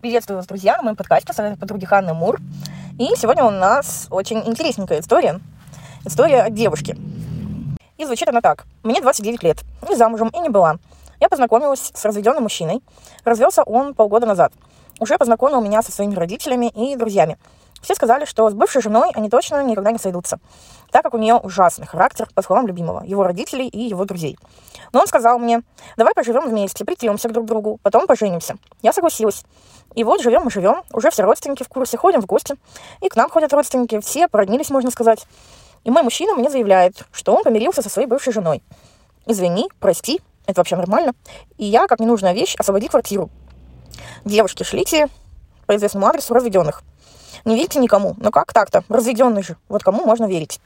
Приветствую вас, друзья, на моем подкасте «Советы подруги Ханны Мур». И сегодня у нас очень интересненькая история. История от девушки. И звучит она так. Мне 29 лет. Не замужем и не была. Я познакомилась с разведенным мужчиной. Развелся он полгода назад. Уже познакомил меня со своими родителями и друзьями. Все сказали, что с бывшей женой они точно никогда не сойдутся, так как у нее ужасный характер, по словам любимого, его родителей и его друзей. Но он сказал мне, давай поживем вместе, притемся друг к другу, потом поженимся. Я согласилась. И вот живем мы живем, уже все родственники в курсе, ходим в гости. И к нам ходят родственники, все породнились, можно сказать. И мой мужчина мне заявляет, что он помирился со своей бывшей женой. Извини, прости, это вообще нормально. И я, как ненужная вещь, освободи квартиру. Девушки, шлите по известному адресу разведенных. Не верьте никому. Ну как так-то? Разведенный же. Вот кому можно верить?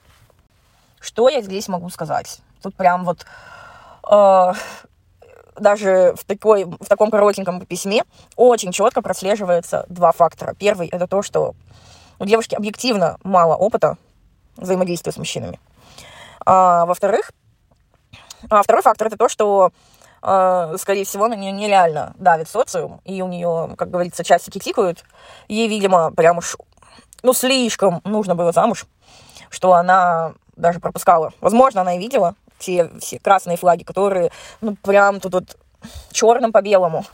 Что я здесь могу сказать? Тут прям вот э, даже в, такой, в таком коротеньком письме очень четко прослеживается два фактора. Первый – это то, что у девушки объективно мало опыта взаимодействия с мужчинами. А, во-вторых, а второй фактор – это то, что э, скорее всего, на нее нереально давит социум, и у нее, как говорится, часики тикают. Ей, видимо, прям уж, ну, слишком нужно было замуж, что она даже пропускала. Возможно, она и видела те все красные флаги, которые, ну, прям тут вот черным по белому,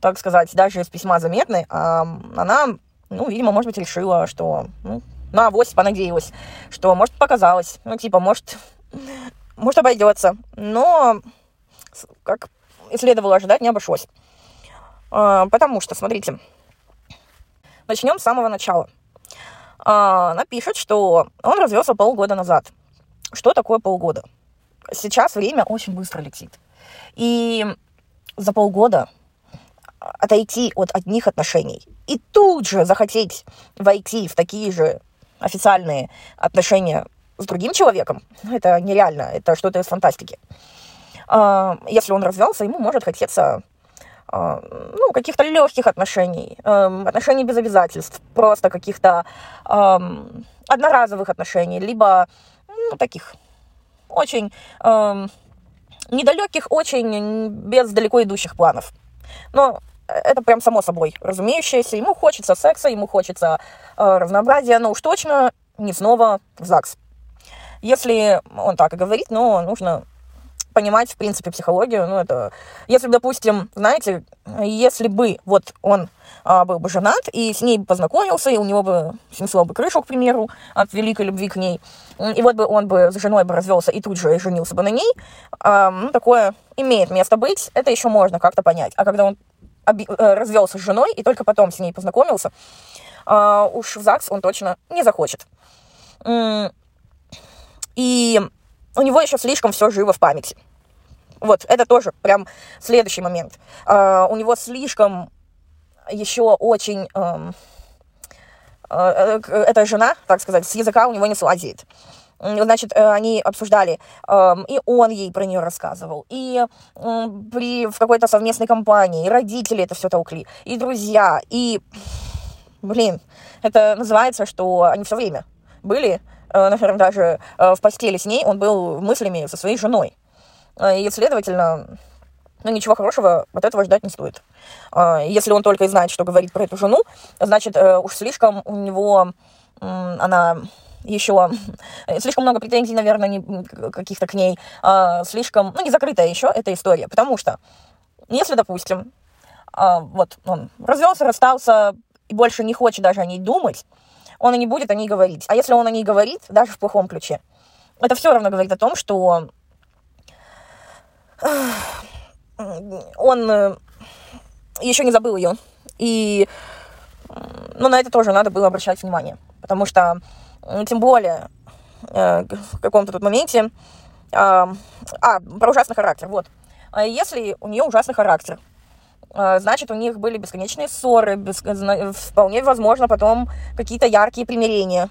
так сказать, даже из письма заметны. А она, ну, видимо, может быть, решила, что, ну, на авось понадеялась, что, может, показалось, ну, типа, может, может, обойдется. Но как и следовало ожидать, не обошлось. А, потому что, смотрите, начнем с самого начала. А, она пишет, что он развелся полгода назад. Что такое полгода? Сейчас время очень быстро летит. И за полгода отойти от одних отношений и тут же захотеть войти в такие же официальные отношения с другим человеком, это нереально, это что-то из фантастики. А, если он развелся, ему может хотеться а, ну, каких-то легких отношений, эм, отношений без обязательств, просто каких-то эм, одноразовых отношений, либо ну, таких очень эм, недалеких, очень без далеко идущих планов. Но это прям само собой разумеющееся. Ему хочется секса, ему хочется э, разнообразия, но уж точно не снова в ЗАГС. Если он так и говорит, но нужно понимать, в принципе, психологию. Ну, это, если, допустим, знаете, если бы вот он а, был бы женат и с ней бы познакомился, и у него бы снесло бы крышу, к примеру, от великой любви к ней, и вот бы он бы с женой бы развелся и тут же женился бы на ней, а, ну, такое имеет место быть, это еще можно как-то понять. А когда он оби- э, развелся с женой и только потом с ней познакомился, а, уж в ЗАГС он точно не захочет. И у него еще слишком все живо в памяти. Вот, это тоже прям следующий момент. Uh, у него слишком еще очень... Uh, uh, эта жена, так сказать, с языка у него не слазит. Значит, э, они обсуждали, эм, и он ей про нее рассказывал, и при, в какой-то совместной компании, и родители это все толкли, и друзья, и, блин, это называется, что они все время были Э, например, даже э, в постели с ней он был мыслями со своей женой. Э, и, следовательно, ну, ничего хорошего от этого ждать не стоит. Если он только и знает, что говорит про эту жену, значит, уж слишком у него она еще слишком много претензий, наверное, каких-то к ней, слишком, ну, не закрытая еще эта история, потому что, если, допустим, вот он развелся, расстался и больше не хочет даже о ней думать, он и не будет о ней говорить. А если он о ней говорит, даже в плохом ключе, это все равно говорит о том, что он э, еще не забыл ее. И ну, на это тоже надо было обращать внимание. Потому что, тем более, э, в каком-то тут моменте... А, про ужасный характер, вот. А если у нее ужасный характер, значит, у них были бесконечные ссоры, без, вполне возможно потом какие-то яркие примирения.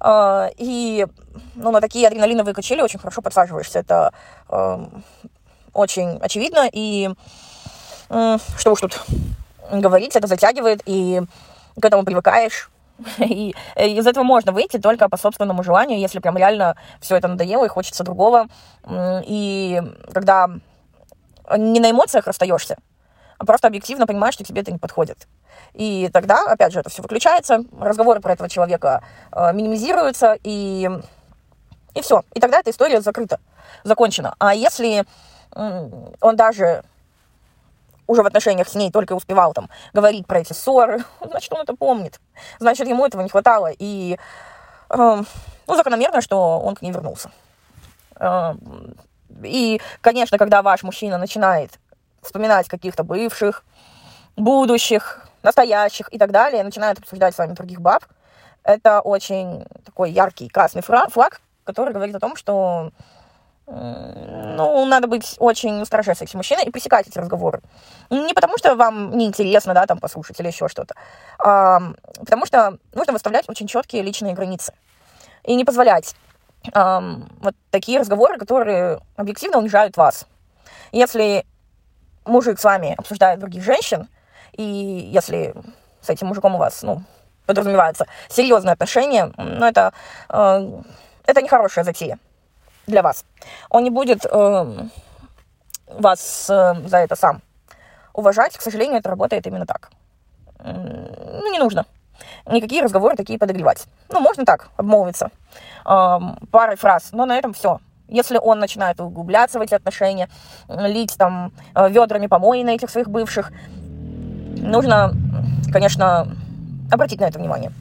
А, и ну, на такие адреналиновые качели очень хорошо подсаживаешься. Это э, очень очевидно. И э, что уж тут говорить, это затягивает, и к этому привыкаешь. И из этого можно выйти только по собственному желанию, если прям реально все это надоело и хочется другого. И когда не на эмоциях расстаешься, а просто объективно понимаешь, что тебе это не подходит. И тогда, опять же, это все выключается, разговоры про этого человека э, минимизируются, и, и все. И тогда эта история закрыта, закончена. А если э, он даже уже в отношениях с ней только успевал там говорить про эти ссоры, значит, он это помнит. Значит, ему этого не хватало. И, э, ну, закономерно, что он к ней вернулся. Э, и, конечно, когда ваш мужчина начинает вспоминать каких-то бывших, будущих, настоящих и так далее, начинают обсуждать с вами других баб, это очень такой яркий красный флаг, который говорит о том, что ну, надо быть очень осторожным с этим мужчиной и пресекать эти разговоры. Не потому, что вам неинтересно, да, там, послушать или еще что-то, а потому что нужно выставлять очень четкие личные границы. И не позволять а, вот такие разговоры, которые объективно унижают вас. Если мужик с вами обсуждает других женщин, и если с этим мужиком у вас, ну, подразумеваются серьезные отношения, ну, это, э, это нехорошая затея для вас. Он не будет э, вас э, за это сам уважать. К сожалению, это работает именно так. Ну, не нужно никакие разговоры такие подогревать. Ну, можно так обмолвиться э, парой фраз, но на этом все. Если он начинает углубляться в эти отношения, лить там э, ведрами помои на этих своих бывших, нужно, конечно, обратить на это внимание.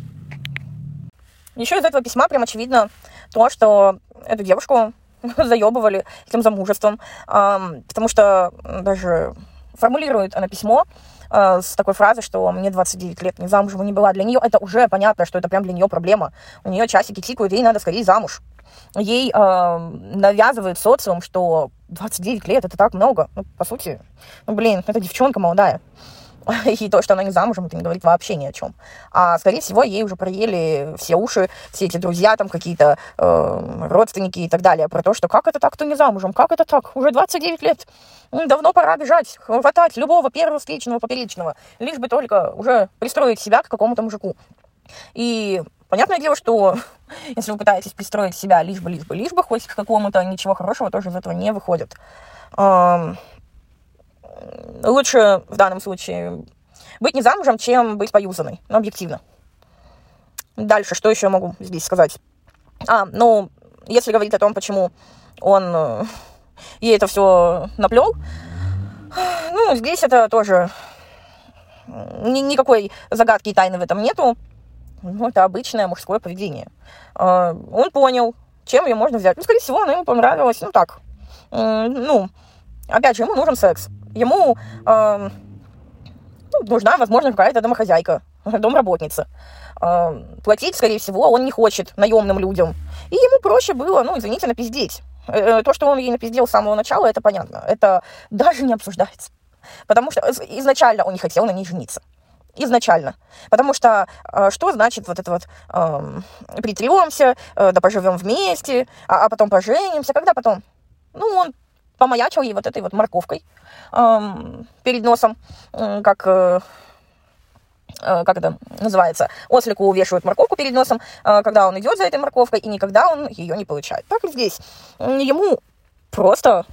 Еще из этого письма прям очевидно то, что эту девушку заебывали этим замужеством, потому что даже формулирует она письмо э, с такой фразой, что мне 29 лет, не замужем не была. Для нее это уже понятно, что это прям для нее проблема. У нее часики тикают, ей надо скорее замуж ей э, навязывает социум, что 29 лет это так много. Ну, по сути, ну, блин, это девчонка молодая. И то, что она не замужем, это не говорит вообще ни о чем. А, скорее всего, ей уже проели все уши, все эти друзья, там какие-то э, родственники и так далее, про то, что как это так, кто не замужем, как это так, уже 29 лет, давно пора бежать, хватать любого первого встречного, поперечного, лишь бы только уже пристроить себя к какому-то мужику. И понятное дело, что если вы пытаетесь пристроить себя лишь бы, лишь бы, лишь бы, хоть к какому-то, ничего хорошего тоже из этого не выходит. Лучше в данном случае быть не замужем, чем быть поюзанной, ну, объективно. Дальше, что еще могу здесь сказать? А, ну, если говорить о том, почему он э, ей это все наплел, ну, здесь это тоже ни, никакой загадки и тайны в этом нету. Ну, это обычное мужское поведение. Э, он понял, чем ее можно взять. Ну, скорее всего, она ему понравилась. Ну, так. Э, ну, опять же, ему нужен секс. Ему э, ну, нужна, возможно, какая-то домохозяйка, домработница. Э, платить, скорее всего, он не хочет наемным людям. И ему проще было, ну, извините, напиздеть. Э, то, что он ей напиздел с самого начала, это понятно. Это даже не обсуждается. Потому что изначально он не хотел на ней жениться изначально. Потому что э, что значит вот это вот э, притремся, э, да поживем вместе, а, а потом поженимся, когда потом? Ну, он помаячил ей вот этой вот морковкой э, перед носом, э, как... Э, как это называется, ослику увешивают морковку перед носом, э, когда он идет за этой морковкой, и никогда он ее не получает. Так и здесь. Ему просто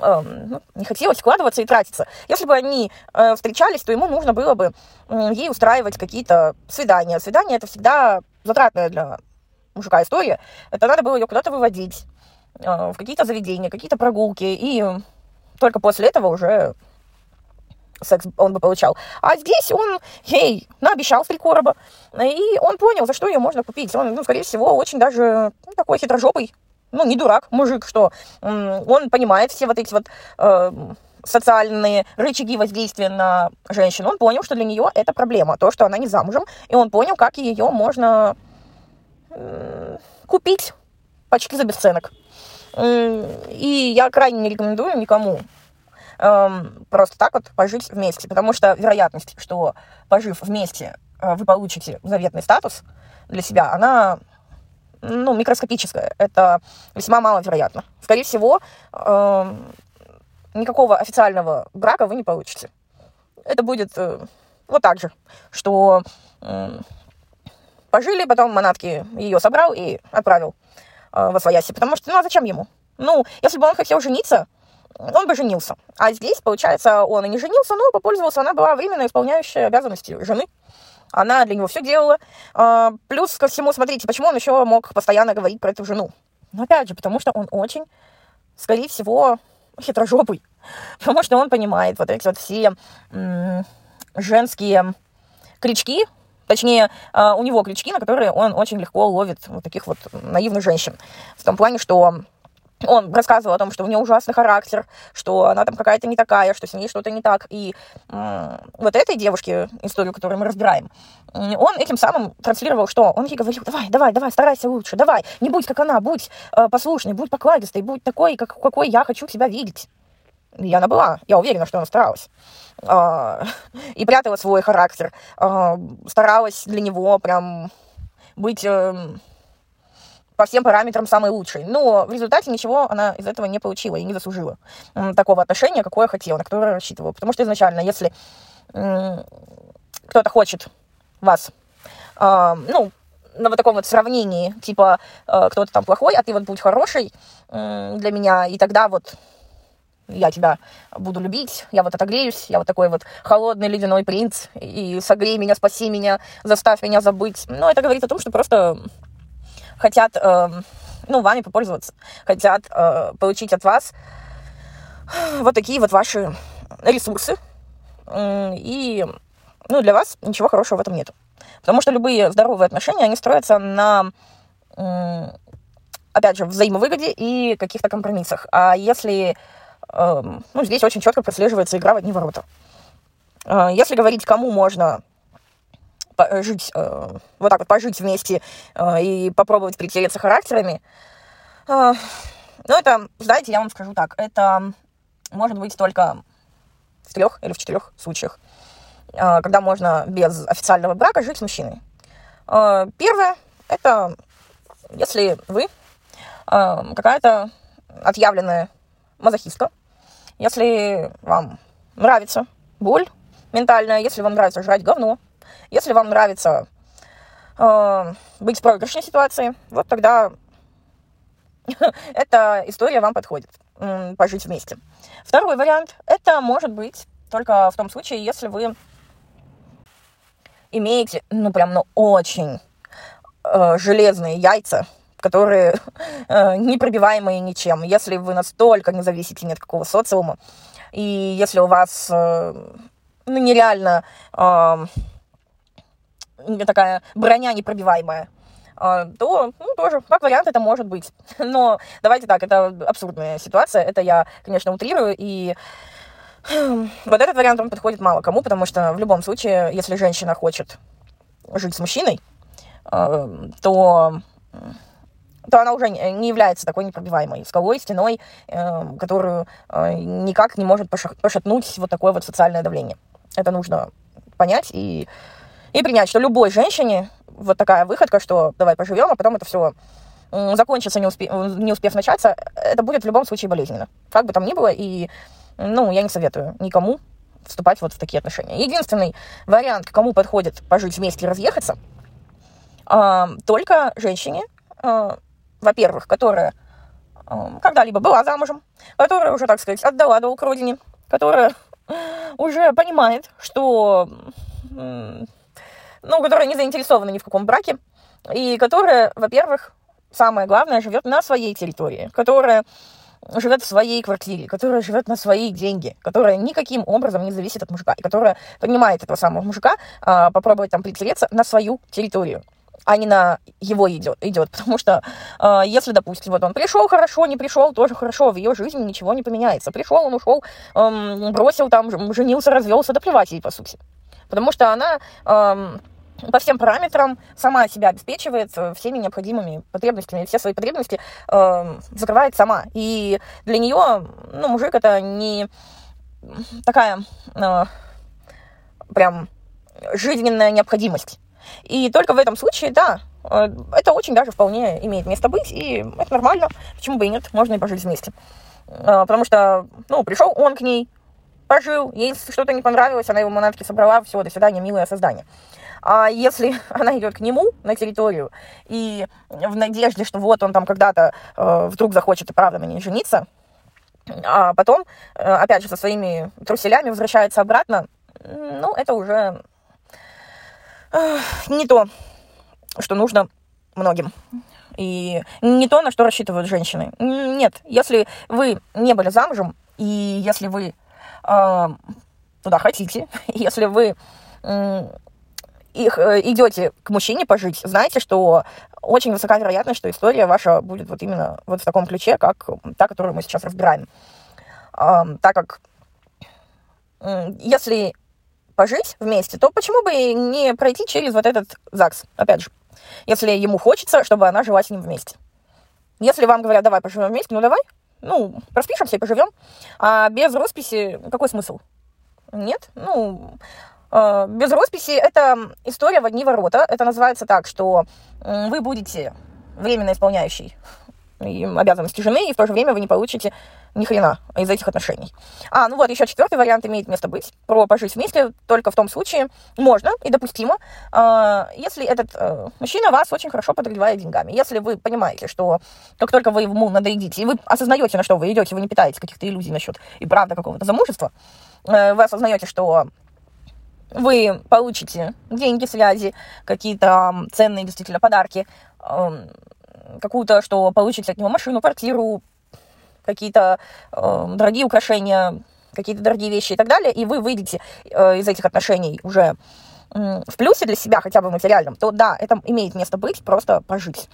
ну, не хотелось вкладываться и тратиться. Если бы они э, встречались, то ему нужно было бы э, ей устраивать какие-то свидания. Свидания это всегда затратная для мужика история. Это надо было ее куда-то выводить, э, в какие-то заведения, какие-то прогулки. И только после этого уже секс он бы получал. А здесь он ей наобещал три короба, и он понял, за что ее можно купить. Он, ну, скорее всего, очень даже ну, такой хитрожопый ну, не дурак, мужик, что он понимает все вот эти вот э, социальные рычаги воздействия на женщину. Он понял, что для нее это проблема, то, что она не замужем, и он понял, как ее можно э, купить почти за бесценок. И я крайне не рекомендую никому э, просто так вот пожить вместе, потому что вероятность, что пожив вместе, э, вы получите заветный статус для себя, она ну, микроскопическое. Это весьма маловероятно. Скорее всего, э, никакого официального брака вы не получите. Это будет э, вот так же, что э, пожили, потом манатки ее собрал и отправил э, во свояси. Потому что, ну, а зачем ему? Ну, если бы он хотел жениться, он бы женился. А здесь, получается, он и не женился, но попользовался, она была временно исполняющая обязанности жены. Она для него все делала. А, плюс ко всему, смотрите, почему он еще мог постоянно говорить про эту жену. Ну, опять же, потому что он очень, скорее всего, хитрожопый. Потому что он понимает вот эти вот все женские крючки, Точнее, а, у него крючки, на которые он очень легко ловит вот таких вот наивных женщин. В том плане, что он рассказывал о том, что у нее ужасный характер, что она там какая-то не такая, что с ней что-то не так. И вот этой девушке, историю, которую мы разбираем, он этим самым транслировал, что он ей говорил, давай, давай, давай, старайся лучше, давай, не будь как она, будь э, послушной, будь покладистой, будь такой, как, какой я хочу тебя видеть. И она была, я уверена, что она старалась. Э, и прятала свой характер, э, старалась для него прям быть... Э, по всем параметрам самый лучший. Но в результате ничего она из этого не получила и не заслужила такого отношения, какое хотела, на которое рассчитывала. Потому что изначально, если кто-то хочет вас, э, ну, на вот таком вот сравнении, типа, э, кто-то там плохой, а ты вот будь хороший э, для меня, и тогда вот я тебя буду любить, я вот отогреюсь, я вот такой вот холодный ледяной принц, и согрей меня, спаси меня, заставь меня забыть. Но это говорит о том, что просто хотят, э, ну, вами попользоваться, хотят э, получить от вас вот такие вот ваши ресурсы. И, ну, для вас ничего хорошего в этом нет. Потому что любые здоровые отношения, они строятся на, опять же, взаимовыгоде и каких-то компромиссах. А если, э, ну, здесь очень четко прослеживается игра в одни ворота. Э, если говорить, кому можно жить, э, вот так вот пожить вместе э, и попробовать притереться характерами. Э, ну, это, знаете, я вам скажу так, это может быть только в трех или в четырех случаях, когда можно без официального брака жить с мужчиной. Первое, это если вы какая-то отъявленная мазохистка, если вам нравится боль ментальная, если вам нравится жрать говно, если вам нравится э, быть в проигрышной ситуации, вот тогда эта история вам подходит, пожить вместе. Второй вариант, это может быть только в том случае, если вы имеете, ну, прям, ну, очень э, железные яйца, которые э, непробиваемые ничем. Если вы настолько не зависите ни от какого социума, и если у вас, э, ну, нереально... Э, такая броня непробиваемая, а, то, ну, тоже, как вариант, это может быть. Но давайте так, это абсурдная ситуация, это я, конечно, утрирую, и вот этот вариант, он подходит мало кому, потому что в любом случае, если женщина хочет жить с мужчиной, а, то то она уже не является такой непробиваемой скалой, стеной, э, которую э, никак не может пошатнуть вот такое вот социальное давление. Это нужно понять и и принять, что любой женщине вот такая выходка, что давай поживем, а потом это все закончится, не, успе не успев начаться, это будет в любом случае болезненно. Как бы там ни было, и, ну, я не советую никому вступать вот в такие отношения. Единственный вариант, кому подходит пожить вместе и разъехаться, э, только женщине, э, во-первых, которая э, когда-либо была замужем, которая уже, так сказать, отдала долг родине, которая уже понимает, что ну, которая не заинтересована ни в каком браке, и которая, во-первых, самое главное, живет на своей территории, которая живет в своей квартире, которая живет на свои деньги, которая никаким образом не зависит от мужика, и которая понимает этого самого мужика а, попробовать там притереться на свою территорию а не на его идет, идет. Потому что э, если, допустим, вот он пришел хорошо, не пришел, тоже хорошо, в ее жизни ничего не поменяется. Пришел, он ушел, э, бросил там, женился, развелся, да плевать ей, по сути. Потому что она... Э, по всем параметрам сама себя обеспечивает э, всеми необходимыми потребностями, все свои потребности э, закрывает сама. И для нее, ну, мужик это не такая э, прям жизненная необходимость. И только в этом случае, да, э, это очень даже вполне имеет место быть, и это нормально, почему бы и нет, можно и пожить вместе. Э, потому что, ну, пришел он к ней, пожил, ей что-то не понравилось, она его манатки собрала, все, до свидания, милое создание. А если она идет к нему на территорию и в надежде, что вот он там когда-то э, вдруг захочет и правда на ней жениться, а потом, э, опять же, со своими труселями возвращается обратно, ну, это уже не то, что нужно многим. И не то, на что рассчитывают женщины. Нет, если вы не были замужем, и если вы э, туда хотите, если вы э, их, э, идете к мужчине пожить, знаете, что очень высока вероятность, что история ваша будет вот именно вот в таком ключе, как та, которую мы сейчас разбираем. Э, так как э, если пожить вместе, то почему бы не пройти через вот этот ЗАГС, опять же, если ему хочется, чтобы она жила с ним вместе. Если вам говорят, давай поживем вместе, ну давай, ну, распишемся и поживем. А без росписи какой смысл? Нет, ну, без росписи это история в одни ворота. Это называется так, что вы будете временно исполняющий обязанности жены, и в то же время вы не получите ни хрена из этих отношений. А, ну вот, еще четвертый вариант имеет место быть. Про пожить вместе только в том случае можно и допустимо, э, если этот э, мужчина вас очень хорошо подогревает деньгами. Если вы понимаете, что как только вы ему надоедите, и вы осознаете, на что вы идете, вы не питаете каких-то иллюзий насчет и правда какого-то замужества, э, вы осознаете, что вы получите деньги, связи, какие-то ценные действительно подарки, какую-то, что получите от него машину, квартиру, какие-то дорогие украшения, какие-то дорогие вещи и так далее, и вы выйдете э, из этих отношений уже в плюсе для себя, хотя бы материальном, то да, это имеет место быть, просто пожить.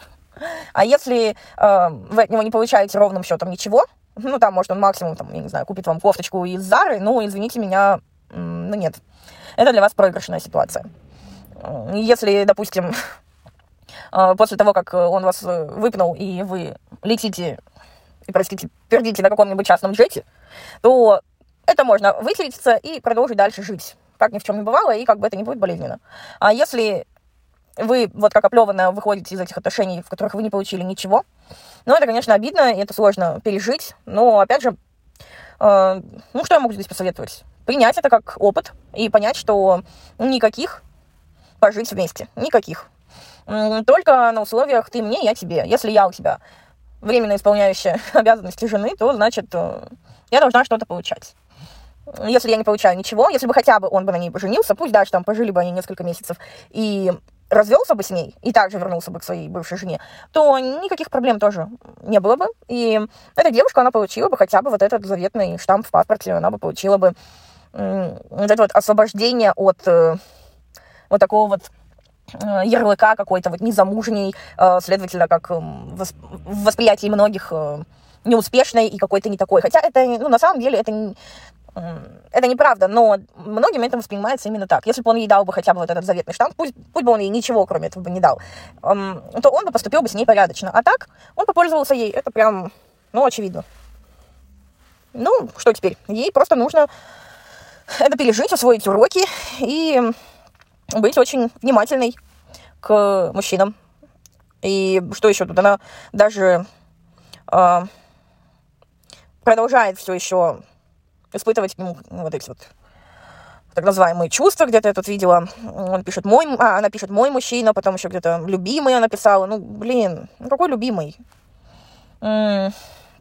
А если э, вы от него не получаете ровным счетом ничего, ну, там, может, он максимум, там, я не знаю, купит вам кофточку из Зары, ну, извините меня, ну, нет. Это для вас проигрышная ситуация. Если, допустим, а, после того, как он вас э, выпнул, и вы летите, и, простите, пердите на каком-нибудь частном джете, то это можно вытереться и продолжить дальше жить, как ни в чем не бывало, и как бы это не будет болезненно. А если вы вот как оплеванно выходите из этих отношений, в которых вы не получили ничего, ну, это, конечно, обидно, и это сложно пережить, но, опять же, э, ну, что я могу здесь посоветовать? Принять это как опыт и понять, что никаких пожить вместе, никаких только на условиях ты мне, я тебе. Если я у тебя временно исполняющая обязанности жены, то, значит, э, я должна что-то получать. Если я не получаю ничего, если бы хотя бы он бы на ней поженился, пусть даже там пожили бы они несколько месяцев, и развелся бы с ней, и также вернулся бы к своей бывшей жене, то никаких проблем тоже не было бы. И эта девушка, она получила бы хотя бы вот этот заветный штамп в паспорте, она бы получила бы вот это вот освобождение от э, вот такого вот Э, ярлыка какой-то вот незамужней, э, следовательно, как эм, в восприятии многих неуспешной и какой-то не такой. Хотя это, ну, на самом деле, это это неправда, но многим это воспринимается именно так. Если бы он ей дал бы хотя бы вот этот заветный штамп, пусть, пусть бы он ей ничего, кроме этого, бы не дал, эм, то он бы поступил бы с ней порядочно. А так, он попользовался ей. Это прям, ну, очевидно. Ну, что теперь? Ей просто нужно это пережить, усвоить уроки и быть очень внимательной к мужчинам. И что еще тут? Она даже э, продолжает все еще испытывать к нему вот эти вот так называемые чувства, где-то я тут видела, он пишет мой, а, она пишет мой мужчина, потом еще где-то любимый она писала, ну, блин, ну какой любимый? М-м,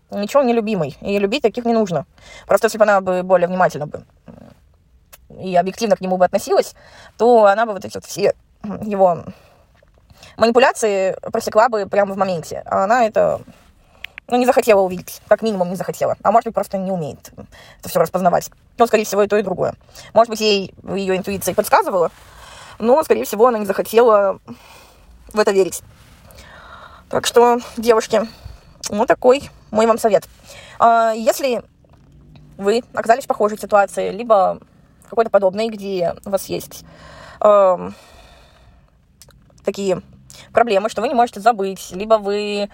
ничего не любимый, и любить таких не нужно. Просто если бы она бы более внимательно бы и объективно к нему бы относилась, то она бы вот эти вот все его манипуляции просекла бы прямо в моменте. А она это ну, не захотела увидеть, как минимум не захотела. А может быть, просто не умеет это все распознавать. Ну, скорее всего, и то, и другое. Может быть, ей ее интуиция подсказывала, но, скорее всего, она не захотела в это верить. Так что, девушки, вот такой мой вам совет. А, если вы оказались в похожей ситуации, либо какой-то подобный, где у вас есть э, такие проблемы, что вы не можете забыть, либо вы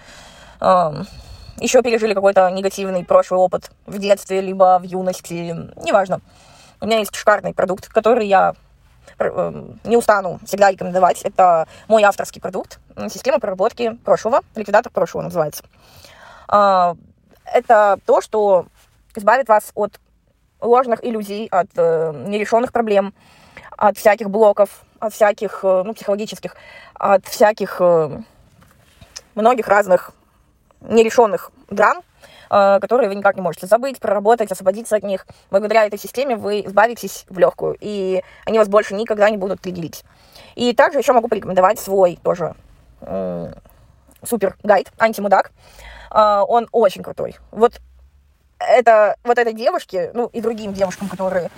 э, еще пережили какой-то негативный прошлый опыт в детстве, либо в юности, неважно. У меня есть шикарный продукт, который я э, не устану всегда рекомендовать. Это мой авторский продукт, система проработки прошлого, ликвидатор прошлого называется. Э, это то, что избавит вас от ложных иллюзий, от э, нерешенных проблем, от всяких блоков, от всяких, э, ну, психологических, от всяких э, многих разных нерешенных драм, э, которые вы никак не можете забыть, проработать, освободиться от них. Благодаря этой системе вы избавитесь в легкую, и они вас больше никогда не будут триггерить. И также еще могу порекомендовать свой тоже э, супер гайд антимудак. Э, он очень крутой. Вот это вот этой девушке, ну и другим девушкам, которые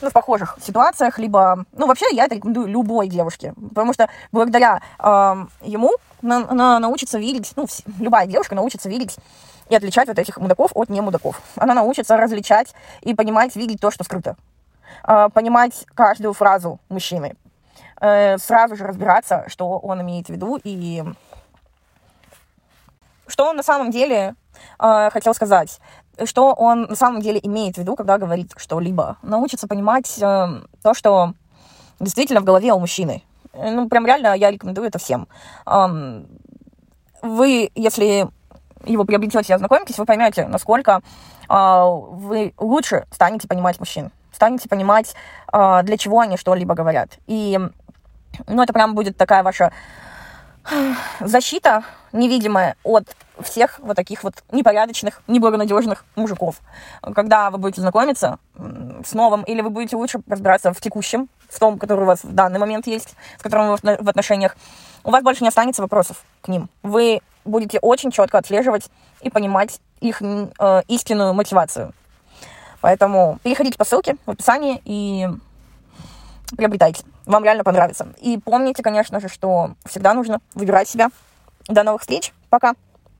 ну, в похожих ситуациях, либо, ну, вообще я это рекомендую любой девушке, потому что благодаря э, ему она, она научится видеть, ну, любая девушка научится видеть и отличать вот этих мудаков от не мудаков. Она научится различать и понимать, видеть то, что скрыто. Э, понимать каждую фразу мужчины. Э, сразу же разбираться, что он имеет в виду и что он на самом деле э, хотел сказать что он на самом деле имеет в виду, когда говорит что-либо. Научиться понимать э, то, что действительно в голове у мужчины. Э, ну, прям реально я рекомендую это всем. Эм, вы, если его приобретете и ознакомитесь, вы поймете, насколько э, вы лучше станете понимать мужчин. Станете понимать, э, для чего они что-либо говорят. И ну, это прям будет такая ваша защита невидимая от всех вот таких вот непорядочных, неблагонадежных мужиков. Когда вы будете знакомиться с новым, или вы будете лучше разбираться в текущем, в том, который у вас в данный момент есть, с которым вы в отношениях, у вас больше не останется вопросов к ним. Вы будете очень четко отслеживать и понимать их э, истинную мотивацию. Поэтому переходите по ссылке в описании и приобретайте. Вам реально понравится. И помните, конечно же, что всегда нужно выбирать себя. До новых встреч. Пока.